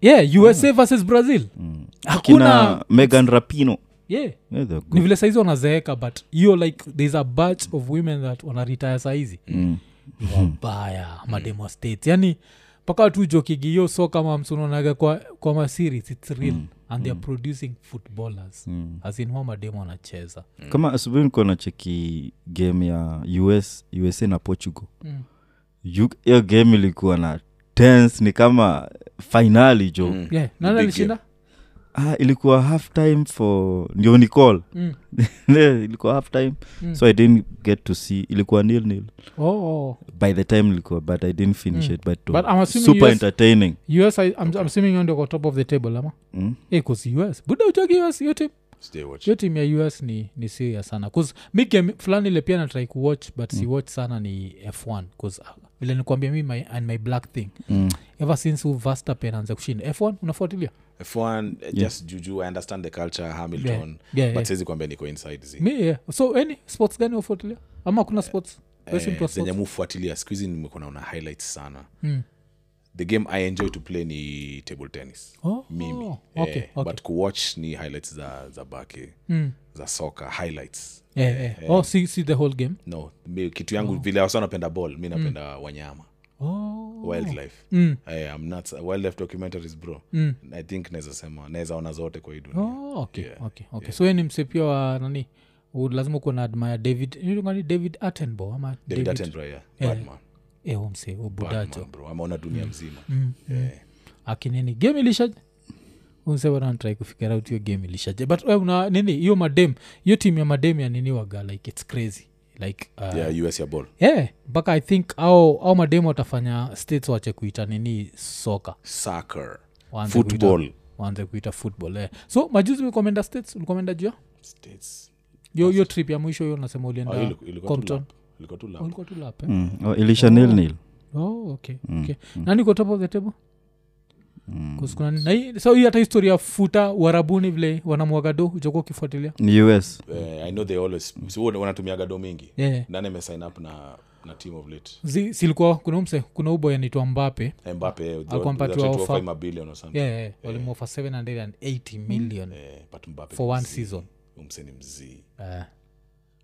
S1: yeah usa versus brazil.
S3: Mm.
S1: hakuna
S3: megan rapino
S1: yeah.
S3: Yeah,
S1: ni vile saizi wanazeeka but hiyo like thereis a batch of women that wanaritaya saizi.
S3: Mm.
S1: wabaya mademo wa states. Yani mpaka tu jokigi hiyo so kama msunaonaga kwa, kwa maseries its real. And theyare producing footballers.
S3: Mm.
S1: as in huwa mademo wanacheza.
S3: Kama asubuhi nikuwa nacheki game ya us usa na portugal.
S1: Mm.
S3: Game ilikuwa na tense ni kama fainali jo
S2: Mm.
S1: yeah nani alishinda
S3: ah, ilikuwa half time for ndio ni call
S1: mm.
S3: ilikuwa half time
S1: Mm.
S3: so i didn't get to see ilikuwa nil nil
S1: oh, oh.
S3: by the time ilikuwa but i didn't finish
S1: Mm.
S3: it but,
S1: But I'm
S3: super
S1: US
S3: entertaining
S1: us I, I'm, I'm assuming you're on the top of the table ama
S3: mm?
S1: hey, cause us buda uchoki us your team. Hiyo team ya us ni, ni siria sana mi game fulani ile pia natrai kuwatch but mm. siwatch sana ni f1 bcause uh, vile nikuambia mi my, and my black thing
S3: Mm.
S1: ever since uvastapen anza kushinda f1 unafuatilia
S2: f1 just juju i understand the culture hamilton
S1: Yeah. Yeah,
S2: but
S1: yeah.
S2: siwezi kuambia niko inside zi
S1: mi yeah. so any sports gani ufuatilia ama kuna sports
S2: Eh, zenye mufuatilia siku hizi nimekuwa naona highlights sana
S1: Mm.
S2: The game i enjoy to play ni table tennis
S1: Oh,
S2: mimi
S1: oh, okay,
S2: eh,
S1: okay.
S2: but kuwatch ni highlights za za bake
S1: Mm.
S2: za soccer highlights
S1: Yeah, yeah. oh see, see the whole game
S2: no kitu yangu vile wasa napenda ball mi napenda wanyama
S1: oh.
S2: wildlife
S1: Mm.
S2: Eh, wildlife documentaries bro
S1: Mm.
S2: i think naweza sema naweza ona zote kwa hii dunia
S1: Oh, okay,
S2: Yeah,
S1: okay, okay. so we ni msepia wa nani lazima kuwa na admire david ni david attenbo ama
S2: david attenborough yeah.
S1: Yeah.
S2: Batman.
S1: Huyo mse ubudacho
S2: ameona dunia mzima.
S1: Mm.
S2: yeah.
S1: akinini game ilishaje? Unsewanatrai kufikira out hiyo game ilishaje. But uh, una nini? Hiyo madem hiyo team ya madem ya nini waga like its crazy. Like uh,
S2: yeah, us ya ball.
S1: Yeah mpaka i think au, au madem watafanya states wache kuita nini soka
S2: soccer.
S1: Waanze kuita-
S2: football
S1: waanze kuita football eh. so majuzi ulikomenda states? Ulikomenda jua?
S2: States.
S1: Hiyo trip ya mwisho hiyo nasema
S2: Oh,
S1: ulienda
S2: tu
S1: Compton.
S2: Ilikuwa tu lap.
S1: Oh, ilikuwa tu lap, eh?
S3: Mm. Oh, ilisha nil nil
S1: oh, okay, okay. nani ko top of the table? So hii hata historia ya futa uharabuni vile wanamwagado uchokuwa ukifuatilia?
S3: Ni us
S2: Eh, i know they always so wana- wanatumiaga mingi.
S1: Yeah.
S2: nani amesign up na na team of late?
S1: Zi- silikuwa kuna mse kuna uboy anaitwa mbape
S2: mbape
S1: Alikuwa mpatiwa offer.
S2: billion or something.
S1: Yeah, yeah. walimwofa 780 million
S2: Eh, but
S1: for one season.
S2: Umse ni mzii
S1: Eh.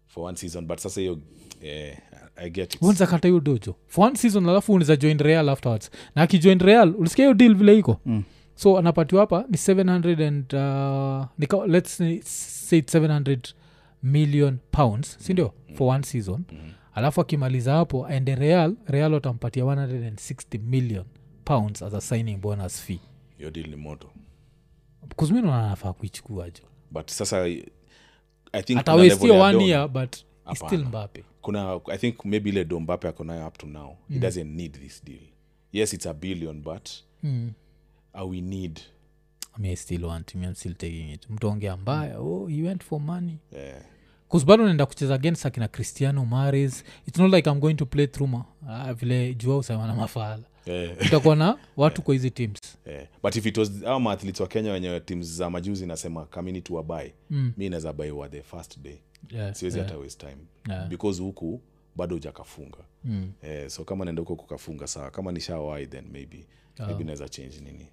S2: for one season but sasa hiyo eh, i get it.
S1: Unza kata hiyo dojo for one season alafu unaweza join real afterwards. Na akijoin real ulisikia hiyo deal vile iko?
S3: Mm.
S1: so anapatiwa hapa ni 700 and uh, nika, let's say say it's 700 million pounds sindio for one season. Alafu akimaliza hapo aende real real watampatia 160 million pounds as a signing bonus fee.
S2: Hiyo deal ni moto.
S1: Kuzumina anafaa kuichukuajo
S2: but sasa i
S1: atawestia one year but it's
S2: Hapana.
S1: still
S2: kuna i think maybe ile do mbape ako nayo up to now. He doesn't need this deal. Yes it's a billion but
S1: mm.
S2: uh, we need
S1: I still want me I'm still taking it. Mtaongea mbaya. Oh he went for money. Yeah. Bado naenda kucheza against akina cristiano mares its not like i'm going to play through ma uh, vile jua usema na mafala.
S2: Eh,
S1: utakuwa na watu kwa hizi teams.
S2: Yeah. but if it was au maathletes wa kenya wenye teams za majuzi nasema kamini tu wabai
S1: Mm.
S2: mi naweza bai wa the first day
S1: yeah,
S2: siwezi
S1: yeah.
S2: hata waste time.
S1: Yeah.
S2: because huku bado ujakafunga
S1: Mm.
S2: eh, so kama naenda huko kukafunga sawa kama nishawai then maybe maybe naweza change nini.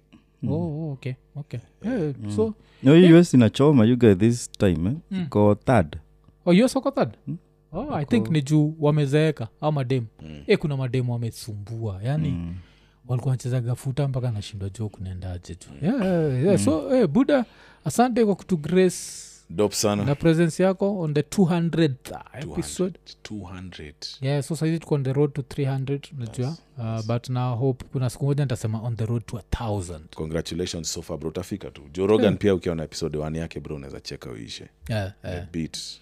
S1: Oh, oh, okay okay. Yeah, so
S3: no hii us inachoma you guys this time eh? iko third.
S1: Oh, soko third? Oh, i think ni juu wamezeeka au mademu mm. e kuna mademu wamesumbua yani mm. walikuwa nachezaga futa mpaka nashindwa jo kunaendaje tu. Yeah, yeah, yeah. so hey, buda asante kwa kutu grace
S2: dop sana.
S1: Na presence yako on the 200th episode.
S2: 200
S1: yeah so saizi tuko on the road to 300 unajua? Uh, but na hope kuna siku moja nitasema on the road to a thousand.
S2: Congratulations so far bro. Utafika tu. Jorogan yeah. pia ukiona episode one yake bro unaweza cheka uishe.
S1: Yeah, yeah.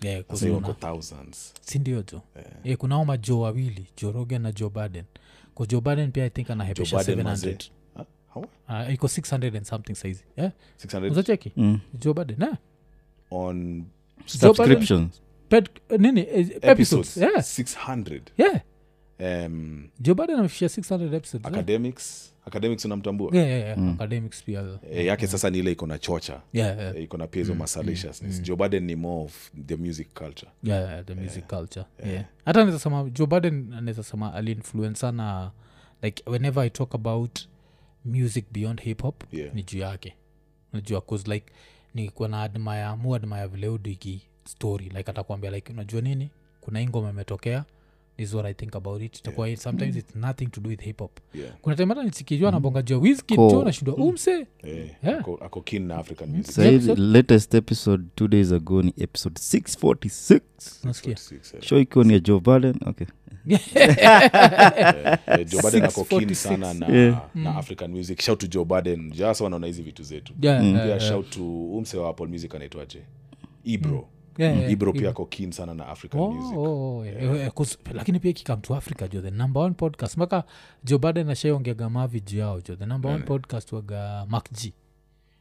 S1: Yeah, sindio jo yeah. kunao majo wawili jorogan na joe baden ko joe baden pia i think anahepesha 700
S2: mazee. Ah,
S1: uh, iko 600 and something saizi. Yeah?
S2: 600
S1: uzacheki
S3: mm.
S1: joe baden yeah.
S2: On
S3: subscriptions.
S1: Pet, nini eh, episodes,
S2: episodes
S1: yeah.
S2: 600
S1: yeah.
S2: um,
S1: joe baden amefishia 600 episodes yeah.
S2: academics. Academics unamtambua?
S1: Yeah, yeah, yeah. academics pia.
S2: E, yake sasa ni ile iko na chocha.
S1: Yeah, yeah.
S2: Eh, iko na pia hizo masalaciousness joe baden ni more of the music culture.
S1: Yeah, yeah, the music culture. yeah. hata naweza sema joe baden anaweza sema aliinfluence sana like whenever i talk about music beyond hip hop
S2: Yeah.
S1: ni juu yake. Najua cause like nikuwa na admire mu admire vile udiki story. Like atakwambia like unajua nini? Kuna hii ngoma imetokea is what i think about it. Itakuwa sometimes it's nothing to do with hip hop.
S2: Yeah.
S1: kuna time hata nisikijua nabonga jua. Wiskid
S3: Ko-
S1: jo nashindwa umse?
S2: Eh,
S1: Yeah.
S2: ako, ako keen na african music.
S3: Sahi,
S1: episode-
S3: latest episode two days ago ni episode 646
S1: nasikia
S2: 46,
S3: show ikiwa ni ya joe biden okay.
S2: Eh, eh, Joe Budden ako keen
S1: 646.
S2: sana na,
S3: Yeah.
S2: na african music. Shout to joe Budden. jasa wanaona hizi vitu zetu.
S1: Yeah,
S3: Mm.
S1: yeah, yeah.
S2: shout to umse wa apple music anaitwaje? Ibro
S1: Yeah, yeah,
S2: ibro pia ako keen sana na african
S1: Oh,
S2: music.
S1: oh, oh, yeah. Eh, eh, lakini pia ikikam to africa jo the number one podcast. Mpaka jo bada nashaiongega mavi juu yao jo the number one podcast waga macg g.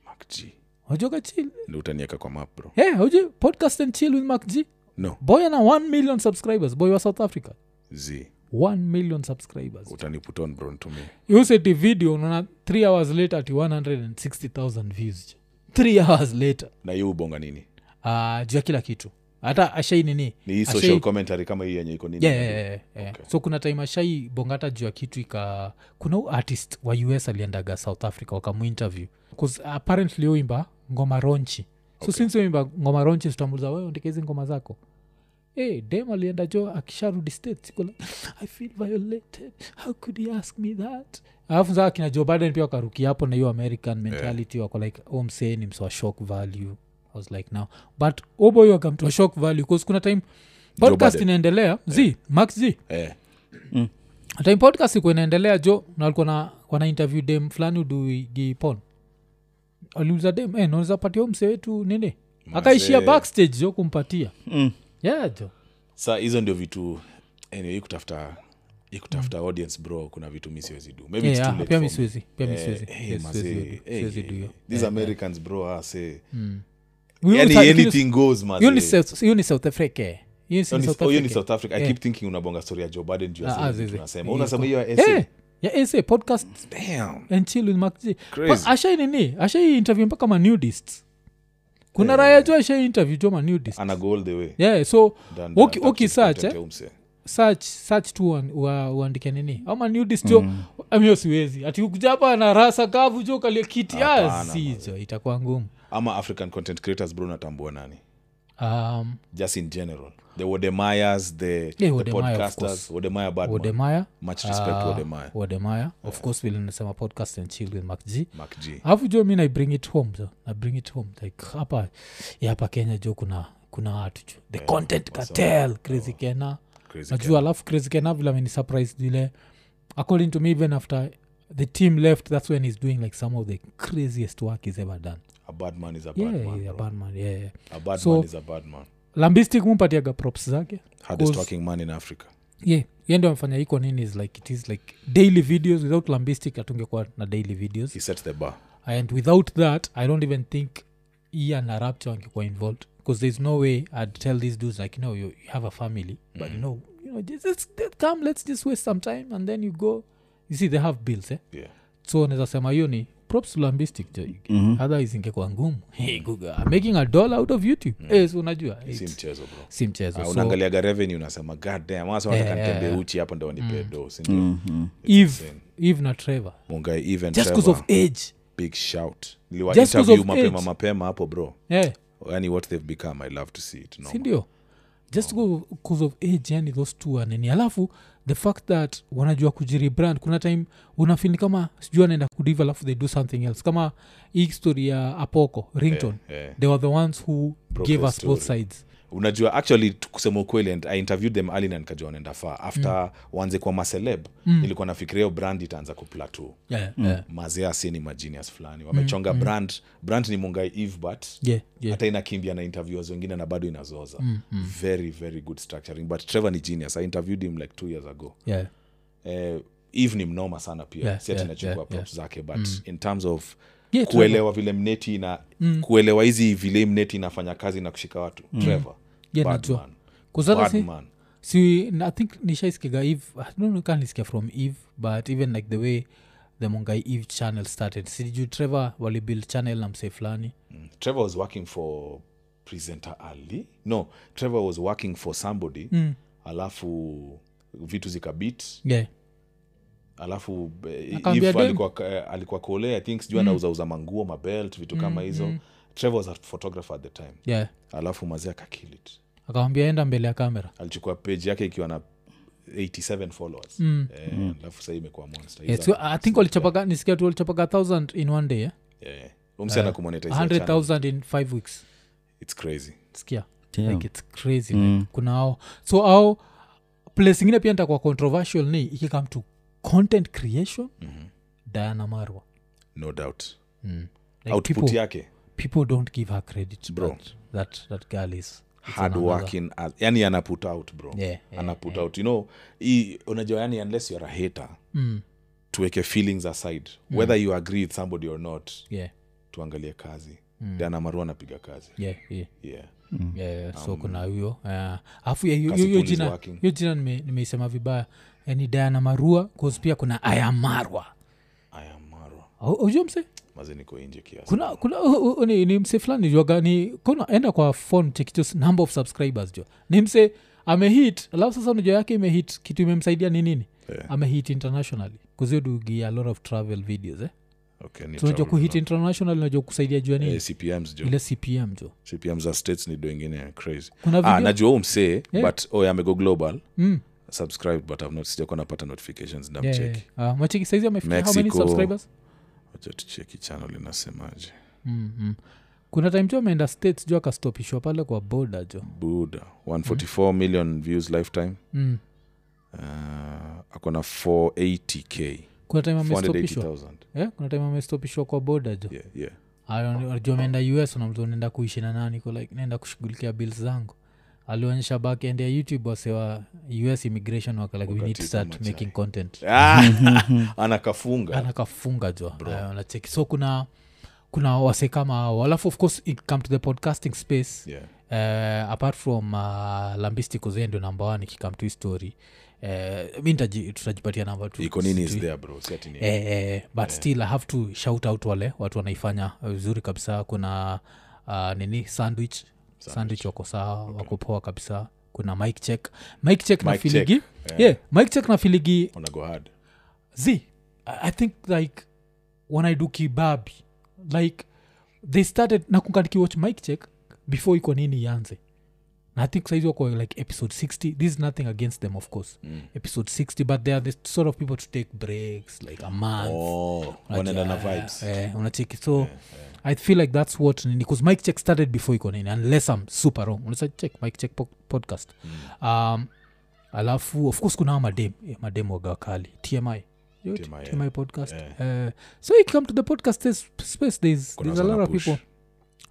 S2: Mark G.
S1: wajoga chill?
S2: Ndio utanieka kwa map bro.
S1: Yeah, uju podcast and chill with macg
S2: no.
S1: Boy ana 1 million subscribers. Boy wa south africa?
S2: Z.
S1: 1 million subscribers.
S2: Utaniputon bro to
S1: useti video unaona 3 hours later ati 160000 views 3 hours later.
S2: Na hiyo ubonga nini
S1: uh, juu ya kila kitu. Hata ashai nini?
S2: Ni hii
S1: ashai-
S2: commentary kama hii yenye iko nini?
S1: Yeah, yeah, yeah, yeah.
S2: Okay.
S1: so kuna time ashai bongata juu ya kitu ika kuna huu artist wa us aliendaga south africa wakamuinterview bcause apparently uimba ngoma ronchi. So okay. since uimba ngoma ronchi tutamuliza wewe ndika hizi ngoma zako. Hey, dem alienda jo akisharudi states like, i feel violated. How could he ask me that? Alafu saa kina joe biden pia wakarukia hapo na hiyo american mentality yeah. wako like oh msee ni msoa shock value was like now but oboy wakamtoa shock value bcause kuna time podcast inaendelea z max z.
S2: Eh,
S1: time podcast iko inaendelea jo nalikuwa na wana interview dem fulani uduigipon aliuza dem eh, naweza patia mse wetu nini? Akaishia backstage jo kumpatia.
S3: Mm.
S1: yeah jo
S2: sa hizo ndio vitu anyway, hii kutafuta ikutafuta mm. audience bro kuna vitu mi siwezi do. Maybe it's
S1: Yeah, pia misiwezi pia
S2: Eh,
S1: hey,
S2: eh,
S1: do-
S2: eh,
S1: siwezi
S2: eh,
S1: do hiyo.
S2: these
S1: Yeah,
S2: americans bro ase
S1: mm. Huyu
S2: yani
S1: sa-
S2: anything goes
S1: hiyo ni
S2: mazee.
S1: South- africa. Hiyo
S2: ni-
S1: South
S2: hiyo ni
S1: Africa.
S2: south africa i keep thinking unabonga story ya joe biden juu ya zile vitu
S1: zizi.
S2: unasema unasema hiyo ya?
S1: Ya essay, podcast
S2: Damn.
S1: and chill with Mark G.
S2: Crazy.
S1: Pa- ashai nini ashai interview mpaka manudists kuna raya jo ashai interview jo manudists
S2: ana go all the way
S1: yeah so search, eh? search tu uandike nini? Ama nudist jo amio siwezi. Ati ukujapa na rasa kavu jo kalia kiti ah,
S2: Hapana,
S1: si jo itakuwa ngumu.
S2: Ama african content creators bro natambua nani?
S1: Um,
S2: just in general. The wodemayas the, the
S1: Wodemaya, of
S2: podcasters. wodemaya bad
S1: wodemaya
S2: much respect
S1: uh,
S2: wodemaya
S1: wodemaya of course vile nasema podcast and chill with mac G.
S2: Mac g.
S1: Alafu jo mi na bring it home jo na bring it home. Like hapa ya hapa kenya jo kuna kuna watu jo the content cartel crazy kena
S2: crazy
S1: najua alafu crazy kena vile ameni surprise vile according to me even after the team left that's when he's doing like some of the craziest work he's ever done.
S2: A bad man is a
S1: yeah,
S2: man
S1: he's
S2: bro.
S1: bad man yeah, yeah.
S2: a bad
S1: So-
S2: man is a bad man.
S1: Lambistic mumpatiaga props zake?
S2: Hardest working man in africa.
S1: Yeah ye ndio amefanya iko nini is like it is like daily videos. Without lambistic atungekuwa na daily videos.
S2: He sets the bar.
S1: And without that i don't even think ian na rapture angekuwa involved because there's no way i'd tell these dudes like you know you, you have a family but you know you know just, just come let's just waste some time and then you go you see they have bills eh?
S2: yeah.
S1: So naweza sema hiyo ni props to lambistic
S3: Mhm.
S1: otherwise ingekuwa ngumu. Hey, Google, I'm making a dollar out of youtube. Mm. eh, so unajua.
S2: Si mchezo bro.
S1: si mchezo.
S2: Uh,
S1: so
S2: unaangaliaga revenue unasema god damn wasa
S1: Yeah,
S2: wataka
S1: yeah,
S2: uchi hapo ndo wanipe do sindio
S3: Mhm.
S2: It's
S1: eve eve na trevor.
S2: Munga even
S1: just because of age.
S2: Big shout. Niliwa interview mapema
S1: age.
S2: mapema hapo bro.
S1: Yeah.
S2: Yani what they've become i love to see it no
S1: sindio just because of age yani those two anini alafu the fact that wanajua kujiribrand kuna time unafili kama sijui anaenda kudiv alafu they do something else. Kama hii story ya apoko rington
S2: eh.
S1: they were the ones who
S2: Broke
S1: gave
S2: us
S1: us both
S2: story.
S1: sides
S2: unajua actually kusema ukweli and i interviewed them early na nikajua wanaenda faa after mm. wanze kwa maseleb mm. nilikuwa nafikiria hiyo brand itaanza kuplateau
S1: yeah, yeah,
S2: mazea si ni magenius fulani wamechonga mm. brand brand ni mungai eve but
S1: yeah, yeah.
S2: hata inakimbia na interviewers wengine na bado inazoza mm, mm. very very good structuring but trevor ni genius i interviewed him like two years ago
S1: yeah.
S2: eh, eve ni mnoma sana pia
S1: Yeah,
S2: siatinachukua
S1: yeah, yeah,
S2: yeah, zake but in terms of
S1: Yeah,
S2: kuelewa vile mneti na mm. kuelewa hizi vile mneti inafanya kazi na kushika watu. Mm. trevor
S1: Yeah, si- i think nishaiskiga eve nisikia from eve but even like the way the mongai eve channel started. Siju trevor walibuild channel na msee fulani.
S2: Mm. trevor was working for presenter ali. No trevor was working for somebody. Mm. alafu vitu zikabit
S1: yeah
S2: alafu eh, alikuwa, eh, alikuwa kole i think sijui anauzauza manguo mabelt vitu kama hizo. trevor was a photographer at the time.
S1: Yeah.
S2: Alafu mazi akakilit
S1: akawambia enda mbele ya kamera
S2: alichukua page yake ikiwa na 87 followers.
S1: Mm.
S2: Eh, alafu sahii imekuwa monster.
S1: Yeah, so i think walichapaga nisikia tu walichapaga 1000 in one day eh?
S2: umsiana kumonetize
S1: 100000 in 5 weeks.
S2: It's crazy.
S1: Sikia?
S3: Damn.
S1: like it's crazy
S3: Mm.
S1: like, kuna ao so ao place ingine pia nitakuwa controversial ni ikikam to content creation
S2: Mhm.
S1: diana marwa.
S2: No doubt.
S1: Mm. like
S2: output
S1: people,
S2: yake?
S1: people don't give her credit
S2: Bro.
S1: that, that, that girl is
S2: hard working as, yani ana put out bro.
S1: Yeah, yeah,
S2: ana put out. You know hii unajua yani unless you're a hater
S1: Mm,
S2: tuweke feelings aside. Whether you agree with somebody or not
S1: yeah,
S2: tuangalie kazi.
S1: Mm.
S2: dana maru anapiga kazi.
S1: Yeah, yeah.
S2: yeah.
S1: Yeah, so kuna huyo. Uh, afu ya hiyo- jina nime- nimeisema vibaya Eh, ni diana marua cause pia kuna ayamarwa
S2: aya
S1: ujua mse
S2: maze niko inje kiasi.
S1: Kuna kuna uh, uh, ni, ni mse fulani ni kuna enda kwa phone chekicho number of subscribers jo ni mse amehit alafu sasa unajua yake imehit kitu imemsaidia ni nini?
S2: Yeah.
S1: amehit internationally. Kuziodugia a lot of travel videos eh?
S2: okay, ni
S1: so kuhit international najua kusaidia jua nini?
S2: Eh,
S1: ile cpm jo
S2: cpm za states ni do ingine crazy. Ah, najua huu
S1: Yeah.
S2: but oh, amego global.
S1: Mm.
S2: Subscribed but I've not sijakuwa napata notifications
S1: yeah, yeah,
S2: namcheki
S1: yeah. Uh, subscribers?
S2: Wacha tucheki channel inasemaje.
S1: Mm-hmm. kuna time jo ameenda states jo akastopishwa pale kwa boda jo.
S2: Buda 144 million views lifetime.
S1: Mm.
S2: uh, akona 480k
S1: kuna time amestopishwa
S2: 480000
S1: eh? kuna time amestopishwa kwa boda jo.
S2: Yeah, yeah.
S1: ameenda us unamtu naenda kuishi na nani ko like naenda kushughulikia bills zangu alionyesha back end ya youtube wasewa us immigration waka like we need to start making content.
S2: Ah, anakafunga.
S1: Anakafunga Eh, so kuna kuna wase kama hao. Alafu of course it come to the podcasting space.
S2: Yeah.
S1: uh, apart from uh, lambisti kozendo namba one ikikam to story. Uh, mi tutajipatia namba tu
S2: but nini is
S1: sijui.
S2: there bro? Si ati ni
S1: eh, but still i have to shout out wale watu wanaifanya vizuri kabisa. Kuna uh, nini? Sandwich sandwich wako sawa wako poa kabisa. Kuna mike check. Mike check na
S2: check,
S1: filigi.
S2: yeah.
S1: yeah, mike check na filigi.
S2: Wanna go hard.
S1: Z I- think like when i do kibabi like they started nakunganikiwatch mike check before iko nini ianze. Na i think saizi wako like episode 60 this is nothing against them of course.
S2: Mm.
S1: episode 60 but they are the sort of people to take breaks like a month.
S2: Oh, like, yeah,
S1: yeah,
S2: unacheki.
S1: So yeah, so i feel like that's what nini bcause mike check started before iko nini unless i'm super wrong. Unaweza check mike check po- podcast. Um, alafu of course kuna madem eh, madem wagawakali tmi Yo,
S2: TMI, yeah.
S1: Podcast.
S2: Yeah.
S1: Uh, so you come to the podcast there's space there's, there's a lot of people.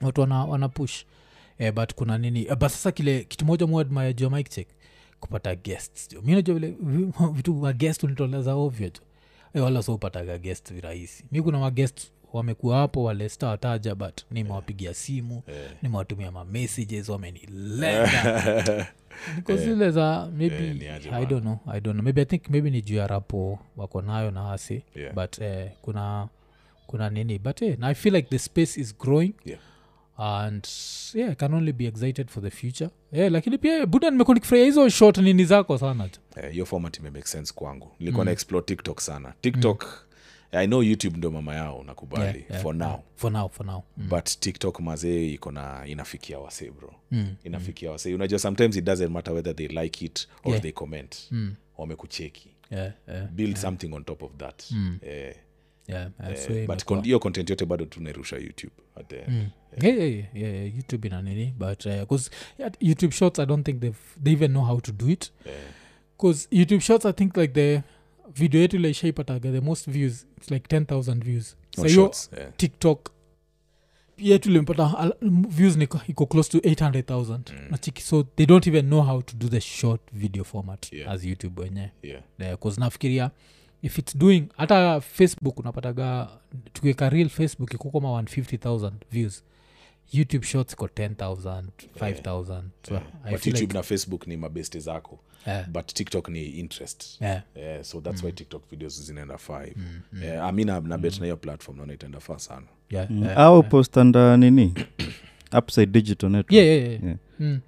S1: Watu wana, wana push. Eh, but kuna nini eh, but sasa kile kitu moja muadmaya jua mike check kupata guests. Mi najua vile vitu magest unitoleza ovyo jo eh, wala so upataga guest virahisi. Mi kuna magest wamekuwa hapo wale sta wataja but nimewapigia simu
S2: yeah.
S1: nimewatumia mamessages wamenilenda niko zile za maybe
S2: yeah,
S1: i don't know i don't know. Maybe i think maybe ni juu ya rapo wako nayo na hasi
S2: Yeah.
S1: but eh, kuna kuna nini but eh, i feel like the space is growing.
S2: Yeah.
S1: and yeah can only be excited for the future. Yeah, lakini pia buda nimekuwa nikifurahia hizo short nini zako sana hiyo
S2: Eh, format imemake sense kwangu. Nilikuwa na explore tiktok sana. Tiktok i know youtube ndo mama yao nakubali.
S1: Yeah, yeah,
S2: for now.
S1: For now for now. Mm.
S2: but tiktok mazee iko na inafikia wase bro.
S1: Mm.
S2: inafikia wase unajua sometimes it doesn't matter whether they like it or
S1: Yeah.
S2: they comment.
S1: Mm.
S2: wamekucheki.
S1: Yeah, yeah,
S2: build something on top of that.
S1: Mm.
S2: eh,
S1: yeah, yeah,
S2: eh, but
S1: imekuwa-
S2: hiyo content yote bado tunairusha youtube at the end.
S1: Mm. Yeah, yeah, yeah, yeah, yeah, youtube ina nini? But because youtube shorts i don't think they even know how to do it.
S2: Eh,
S1: because youtube shorts i think like the video yetu ile ishaipataga the most views its like 10000 views
S2: no
S1: so hiyo
S2: shorts, eh.
S1: tiktok yetu limepata views niko iko close to 800000
S2: Mm.
S1: nachiki so they don't even know how to do the short video format
S2: Yeah.
S1: as youtube wenyewe
S2: yeah.
S1: bcause nafikiria if its doing hata facebook unapataga tukiweka real facebook iko kama 150000 views youtube shots ko 10000 5000 so
S2: Eh,
S1: I
S2: but
S1: feel
S2: youtube
S1: like,
S2: na facebook ni mabeste zako.
S1: Yeah,
S2: but tiktok ni interest.
S1: Yeah,
S2: Yeah, so that's why tiktok videos zinaenda fi
S1: mm, mm,
S2: Eh, ami na, bet mm. na hiyo platform naona itaenda faa sana.
S1: Yeah,
S3: Mm.
S1: yeah,
S3: au
S1: yeah.
S3: postanda nini? Upside digital network.
S1: Yeah, yeah, yeah.
S3: Yeah.
S1: Mm.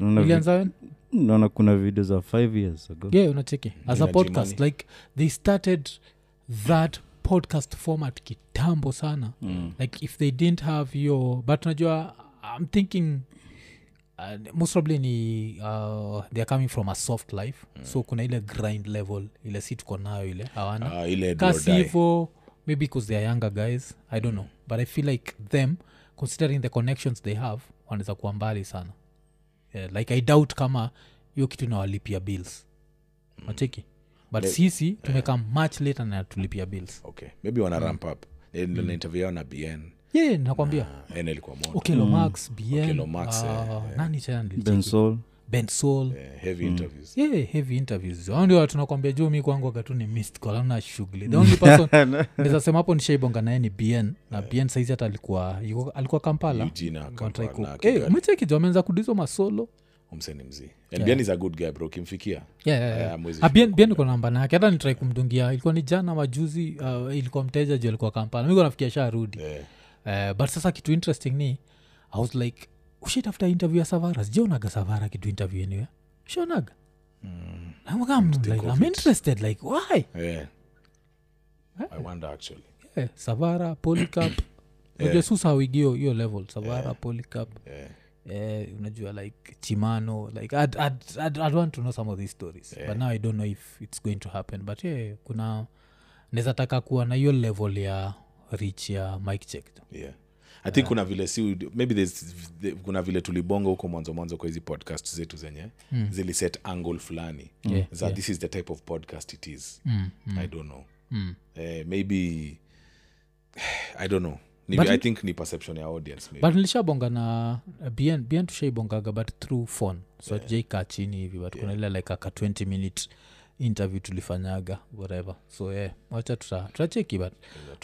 S3: Naona vi- naona kuna video za five years ago.
S1: Yeah unacheki. As a podcast like they started that podcast format kitambo sana.
S3: Mm.
S1: like if they didn't have your but najua i'm thinking uh, most probably ni uh, theyare coming from a soft life. Mm. so kuna ile grind level ile si tuko nayo ile hawana.
S2: Ah, ile
S1: kasi hivo maybe because theyare younger guys i don't know. But i feel like them considering the connections they have wanaweza kuwa mbali sana. Yeah, like i doubt kama hiyo kitu inawalipia bills. Macheki but
S2: Le-
S1: sisi tumekaa much later na tulipia bills.
S2: Okay. Maybe wana ramp up. Mm. interview yao na bn
S1: yeah nakwambia.
S2: En ilikuwa moto.
S1: Okelo max bn
S2: Okelo Max,
S1: uh,
S2: eh,
S1: nani tena nilicheki?
S3: bensol
S1: ben sol
S2: Eh, heavy interviews.
S1: Yeah, heavy interviews. Au ndio tunakwambia juu mi kwangu wakati ni missed call amna shughuli. The only person naweza sema hapo nishaibonga naye ni bn na bn saizi hata alikuwa yuko- alikuwa kampala.
S2: Eugene na Kampala na
S1: ku- Eh,
S2: Kigali.
S1: ameanza kudizo masolo
S2: umseni mzii and bien is a good guy bro. Kimfikia
S1: Yeah, yeah,
S2: eh,
S1: yeah. Ah, bien iko namba nake hata nitrai kumdungia. Ilikuwa ni jana majuzi uh, ilikuwa mteja juu alikuwa kampala. Miko nafikia sha rudi
S2: Eh,
S1: uh, but sasa kitu interesting ni i was like ushitafuta interview ya savara? Sijaonaga savara kitu interview anyway. Ushaonaga?
S2: Mm,
S1: I'm, like, I'm interested like why?
S2: Eh. i wonder actually.
S1: Yeah, savara polycap unajua susawigio hiyo level. Savara polycap
S2: eh.
S1: Eh, unajua like chimano like I'd, I'd, I'd, I'd want to know some of these stories
S2: Yeah.
S1: but now i don't know if it's going to happen. But yeah, kuna naweza taka kuwa na hiyo level ya rich ya mike check
S2: yeah. I think kuna vile si maybe there's, the- kuna vile tulibonga huko mwanzo mwanzo kwa hizi podcast zetu zenye mm. ziliset angle fulani.
S1: Yeah,
S2: za this is the type of podcast it is.
S1: Mm, mm,
S2: i don't know.
S1: Mm.
S2: uh, maybe i don't know ni,
S1: But-
S2: i think ni perception ya audience maybe.
S1: but nilishabonga na bn bn tushaibongaga but through phone. So yeah. tujaikaa chini hivi but kuna ile like aka 20 minute interview tulifanyaga whatever. So yeah wacha tuta- but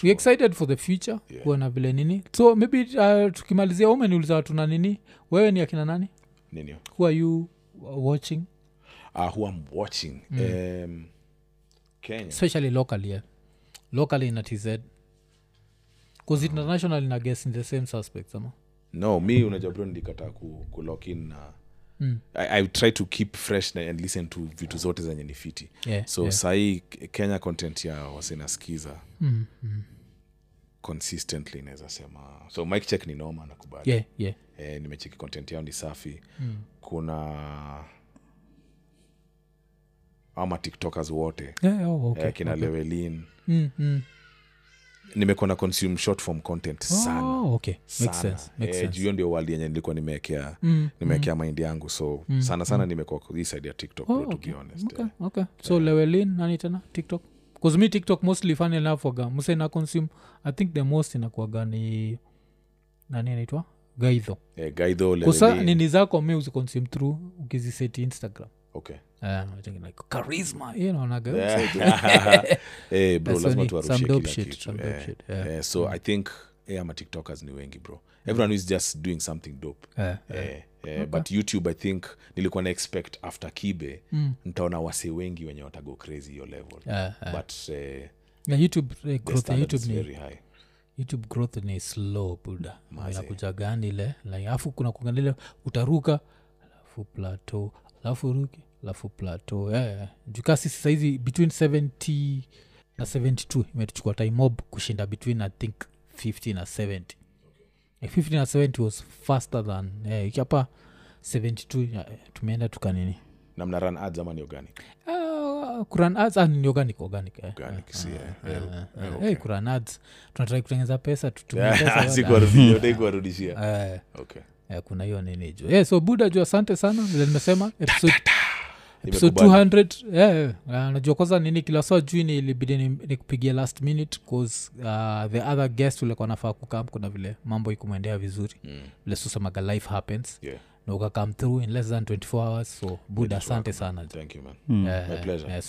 S1: we excited for the future
S2: Yeah.
S1: kuona vile nini. So maybe uh, tukimalizia umeniuliza watu na nini? Wewe ni akina nani?
S2: Nini?
S1: who are you uh, watching?
S2: Uh, who i'm watching? Um, kenya.
S1: Especially locally yeah. locally in tz bcause international ina guess in the same suspects ama
S2: no mi unajabro nilikataa ku, ku lock in na
S1: Mm.
S2: I, i try to keep fresh na- and listen to vitu zote zenye ni fiti
S1: yeah,
S2: so
S1: yeah.
S2: sahii kenya content ya wasinaskiza
S1: Mm, mm.
S2: consistently naweza sema so mike check ni noma nakubali
S1: yeah, yeah.
S2: e, nimecheki content yao ni safi
S1: Mm.
S2: kuna ama tiktokers wote
S1: Yeah, oh, okay,
S2: e, kina
S1: okay.
S2: lewelin
S1: Mm, mm.
S2: Nimekuwa na consume short form content sana
S1: Oh, okay. Makes
S2: sana.
S1: sense. Makes
S2: Eh,
S1: sense.
S2: juu hiyo ndio wali yenye nilikuwa nimewekea
S1: Mm,
S2: nimewekea maindi yangu so sana sana nimekuwa kwa hii side ya tiktok
S1: Oh,
S2: bro, to
S1: okay.
S2: be honest
S1: okay,
S2: yeah.
S1: okay. so lewelin nani tena tiktok bcause mi tiktok mostly fun enough waga mse na consume i think the most inakuaga ni nani anaitwa gaidho
S2: yeah, gaidho
S1: kusa nini zako mi uziconsume through ukiziseti instagram
S2: okay.
S1: Thinking like charisma you know, naga-
S2: bro
S1: So yeah.
S2: i think eh, ama tiktokers ni wengi bro. Everyone is just doing something dope.
S1: Eh,
S2: Eh, okay. but youtube i think nilikuwa na expect after kibe
S1: Mm.
S2: ntaona wase wengi wenye watago crazy hiyo level.
S1: Eh, eh.
S2: but eh,
S1: Yeah, youtube eh, growth ya youtube ni
S2: very high.
S1: Youtube growth ni slow buda. Inakuja gani ile like, afu kuna kuganile utaruka alafu plateau alafu ruki alafu plateau yeah, jukaa sisi saizi between 70 na 72 imetuchukua timob kushinda between i think 50 na 70 Like 50 na 70 was faster than yeah, ikiapa 72 yeah, tumeenda tukanini
S2: na mna run ads ama ni organic
S1: Uh, kuran ads ah, ni organic organic eh.
S2: Organic,
S1: Ah,
S2: si, eh,
S1: ah,
S2: eh,
S1: ah,
S2: eh,
S1: ah.
S2: okay.
S1: Eh, kuran ads tunatrai kutengeza pesa tutumie pesa
S2: Si
S1: yote.
S2: kuwarudishia, utaki kuwarudishia
S1: Eh,
S2: okay
S1: eh, kuna hiyo nini juu? Yeah, so buda juu asante sana. Vile nimesema episode, episode
S2: Nimekubali.
S1: 200 yeah, uh, najua kwanza nini kila saa juu ni ilibidi ni- last minute cause uh, the other guest ulikuwa nafaa kukam kuna vile mambo ikumwendea vizuri.
S2: Mm,
S1: vile susemaga life happens.
S2: Yeah.
S1: na ukakam through in less than 24 hours. So buda asante sana.
S2: Thank you man.
S3: Mm.
S1: Eh,
S2: My pleasure.
S1: eh,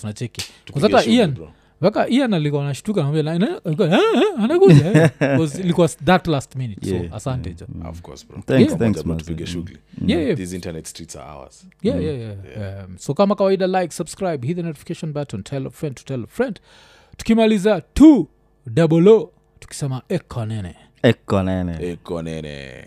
S1: ian.
S2: bro.
S1: Mpaka ian alikuwa nashtuka naambia, "Na- na- alikuwa, "Ah, ah, anakuja eh." Because ilikuwa that last minute
S3: Yeah,
S1: so asante jo
S2: of course bro.
S3: Thanks,
S2: Pamoja,
S3: thanks,
S2: tupige shughuli.
S1: Yeah, yeah.
S2: these internet streets are ours.
S1: Yeah, yeah, yeah. Um, so kama kawaida like subscribe hit the notification button tell a friend to tell a friend. Tukimaliza t double o tukisema ekonene
S3: ekonene
S2: ekonene